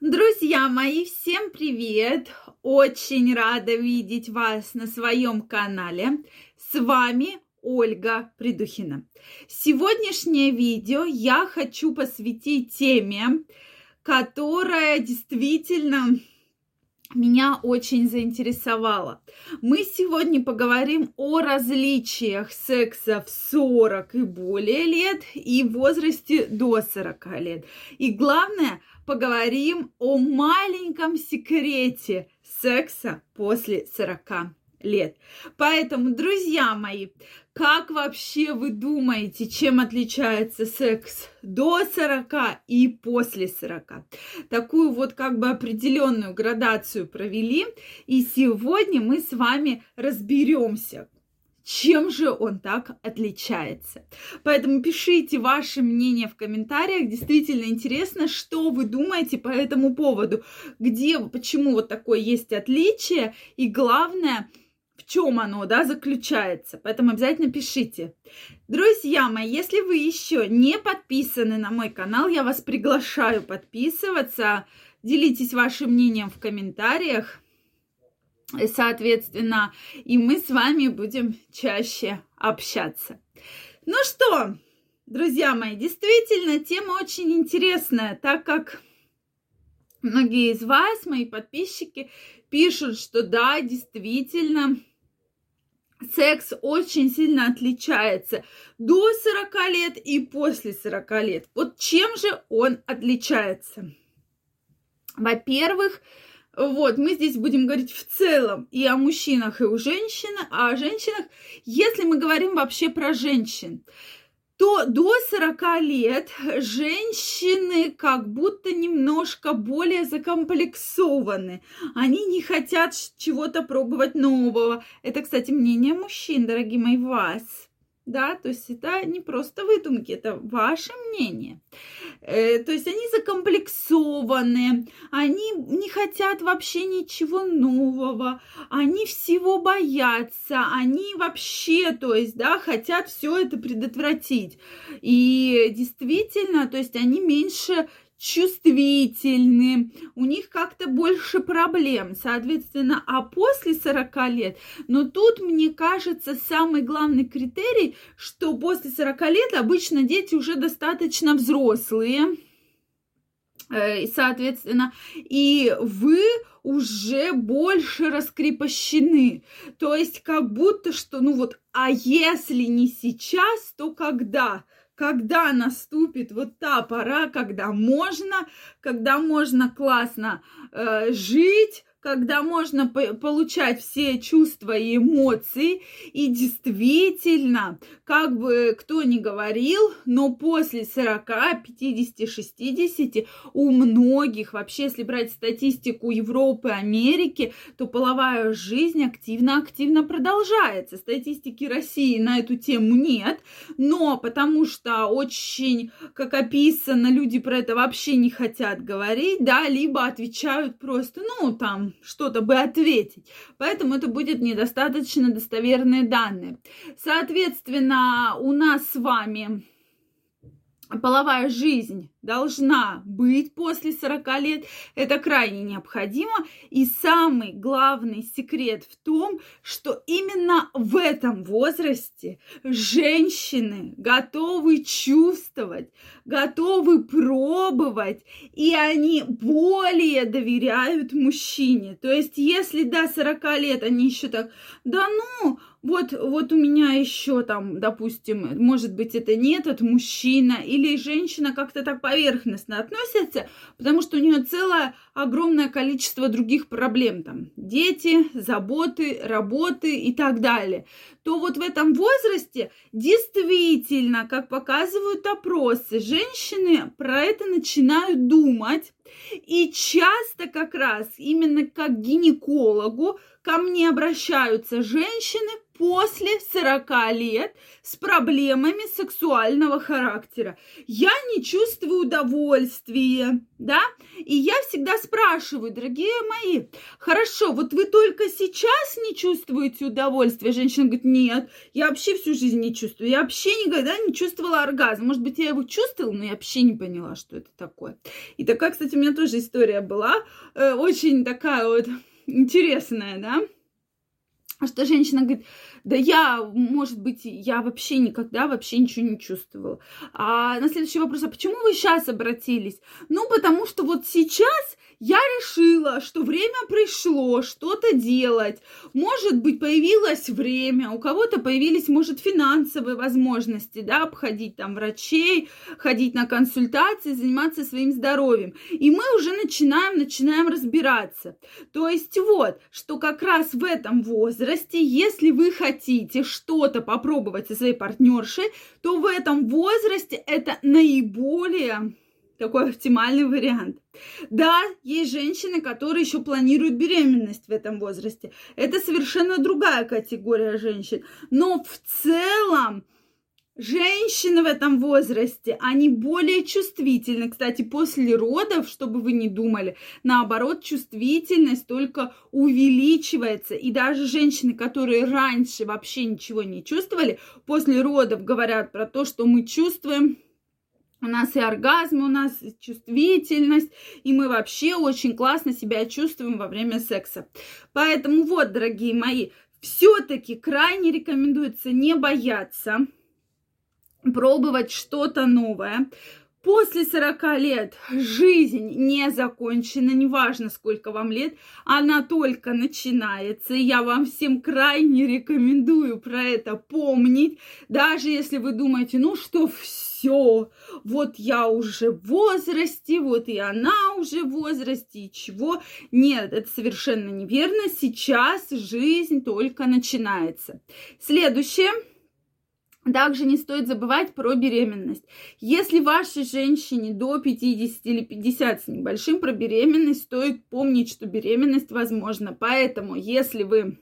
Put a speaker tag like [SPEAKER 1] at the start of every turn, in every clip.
[SPEAKER 1] Друзья мои, всем привет! Очень рада видеть вас на своем канале. С вами Ольга Придухина. Сегодняшнее видео я хочу посвятить теме, которая действительно меня очень заинтересовала. Мы сегодня поговорим о различиях секса в 40 и более лет и в возрасте до 40 лет. И главное, поговорим о маленьком секрете секса после 40 лет. Поэтому, друзья мои, как вообще вы думаете, чем отличается секс до 40 и после 40? Такую вот как бы определенную градацию провели. И сегодня мы с вами разберемся, чем же он так отличается. Поэтому пишите ваше мнение в комментариях. Действительно интересно, что вы думаете по этому поводу. Где, почему вот такое есть отличие. И главное, в чем оно, да, заключается. Поэтому обязательно пишите. Друзья мои, если вы еще не подписаны на мой канал, я вас приглашаю подписываться. Делитесь вашим мнением в комментариях соответственно, и мы с вами будем чаще общаться. Ну что, друзья мои, действительно, тема очень интересная, так как многие из вас, мои подписчики, пишут, что да, действительно, секс очень сильно отличается до 40 лет и после 40 лет. Вот чем же он отличается? Во-первых, вот, мы здесь будем говорить в целом и о мужчинах, и о женщинах, а о женщинах, если мы говорим вообще про женщин, то до 40 лет женщины как будто немножко более закомплексованы. Они не хотят чего-то пробовать нового. Это, кстати, мнение мужчин, дорогие мои, вас да, то есть это не просто выдумки, это ваше мнение. Э, то есть они закомплексованы, они не хотят вообще ничего нового, они всего боятся, они вообще, то есть, да, хотят все это предотвратить. И действительно, то есть они меньше чувствительны, у них как-то больше проблем, соответственно, а после 40 лет, но тут, мне кажется, самый главный критерий, что после 40 лет обычно дети уже достаточно взрослые, э, и, соответственно, и вы уже больше раскрепощены. То есть как будто что, ну вот, а если не сейчас, то когда? Когда наступит вот та пора, когда можно, когда можно классно э, жить, когда можно получать все чувства и эмоции. И как бы кто ни говорил, но после 40, 50, 60 у многих, вообще, если брать статистику Европы, Америки, то половая жизнь активно-активно продолжается. Статистики России на эту тему нет, но потому что очень, как описано, люди про это вообще не хотят говорить, да, либо отвечают просто, ну, там, что-то бы ответить. Поэтому это будет недостаточно достоверные данные. Соответственно, у нас с вами половая жизнь должна быть после 40 лет. Это крайне необходимо. И самый главный секрет в том, что именно в этом возрасте женщины готовы чувствовать, готовы пробовать, и они более доверяют мужчине. То есть, если до 40 лет они еще так, да ну, вот, вот у меня еще там, допустим, может быть, это не этот мужчина или женщина как-то так поверхностно относится, потому что у нее целое огромное количество других проблем, там, дети, заботы, работы и так далее, то вот в этом возрасте действительно, как показывают опросы, женщины про это начинают думать, и часто как раз именно как гинекологу ко мне обращаются женщины после 40 лет с проблемами сексуального характера. Я не чувствую удовольствия, да? И я всегда спрашиваю, дорогие мои, хорошо, вот вы только сейчас не чувствуете удовольствия? Женщина говорит, нет, я вообще всю жизнь не чувствую, я вообще никогда не чувствовала оргазм. Может быть, я его чувствовала, но я вообще не поняла, что это такое. И такая, кстати, у меня тоже история была, э, очень такая вот интересная, да? А что женщина говорит, да я, может быть, я вообще никогда вообще ничего не чувствовала. А на следующий вопрос, а почему вы сейчас обратились? Ну, потому что вот сейчас я решила, что время пришло что-то делать. Может быть, появилось время, у кого-то появились, может, финансовые возможности, да, обходить там врачей, ходить на консультации, заниматься своим здоровьем. И мы уже начинаем, начинаем разбираться. То есть вот, что как раз в этом возрасте, если вы хотите что-то попробовать со своей партнершей, то в этом возрасте это наиболее такой оптимальный вариант. Да, есть женщины, которые еще планируют беременность в этом возрасте. Это совершенно другая категория женщин. Но в целом женщины в этом возрасте, они более чувствительны. Кстати, после родов, чтобы вы не думали, наоборот, чувствительность только увеличивается. И даже женщины, которые раньше вообще ничего не чувствовали, после родов говорят про то, что мы чувствуем у нас и оргазм, у нас и чувствительность, и мы вообще очень классно себя чувствуем во время секса. Поэтому вот, дорогие мои, все-таки крайне рекомендуется не бояться, пробовать что-то новое. После 40 лет жизнь не закончена, неважно сколько вам лет, она только начинается. Я вам всем крайне рекомендую про это помнить, даже если вы думаете, ну что, все, вот я уже в возрасте, вот и она уже в возрасте, и чего. Нет, это совершенно неверно. Сейчас жизнь только начинается. Следующее. Также не стоит забывать про беременность. Если вашей женщине до 50 или 50 с небольшим про беременность, стоит помнить, что беременность возможна. Поэтому, если вы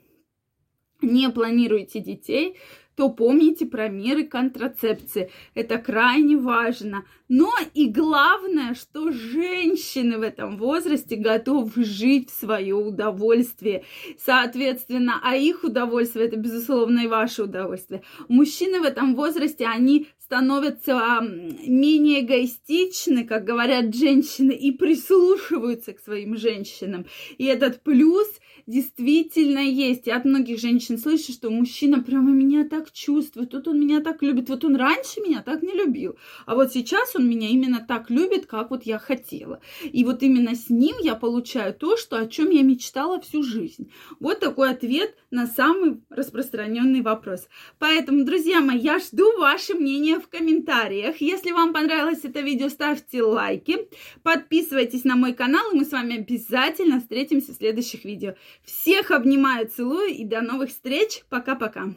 [SPEAKER 1] не планируете детей, то помните про меры контрацепции. Это крайне важно. Но и главное, что женщины в этом возрасте готовы жить в свое удовольствие. Соответственно, а их удовольствие это, безусловно, и ваше удовольствие. Мужчины в этом возрасте, они становятся менее эгоистичны, как говорят женщины, и прислушиваются к своим женщинам. И этот плюс действительно есть. Я от многих женщин слышу, что мужчина прямо меня так чувствует, тут он меня так любит. Вот он раньше меня так не любил, а вот сейчас он меня именно так любит, как вот я хотела. И вот именно с ним я получаю то, что, о чем я мечтала всю жизнь. Вот такой ответ на самый распространенный вопрос. Поэтому, друзья мои, я жду ваше мнение в комментариях. Если вам понравилось это видео, ставьте лайки, подписывайтесь на мой канал, и мы с вами обязательно встретимся в следующих видео. Всех обнимаю, целую и до новых встреч. Пока-пока.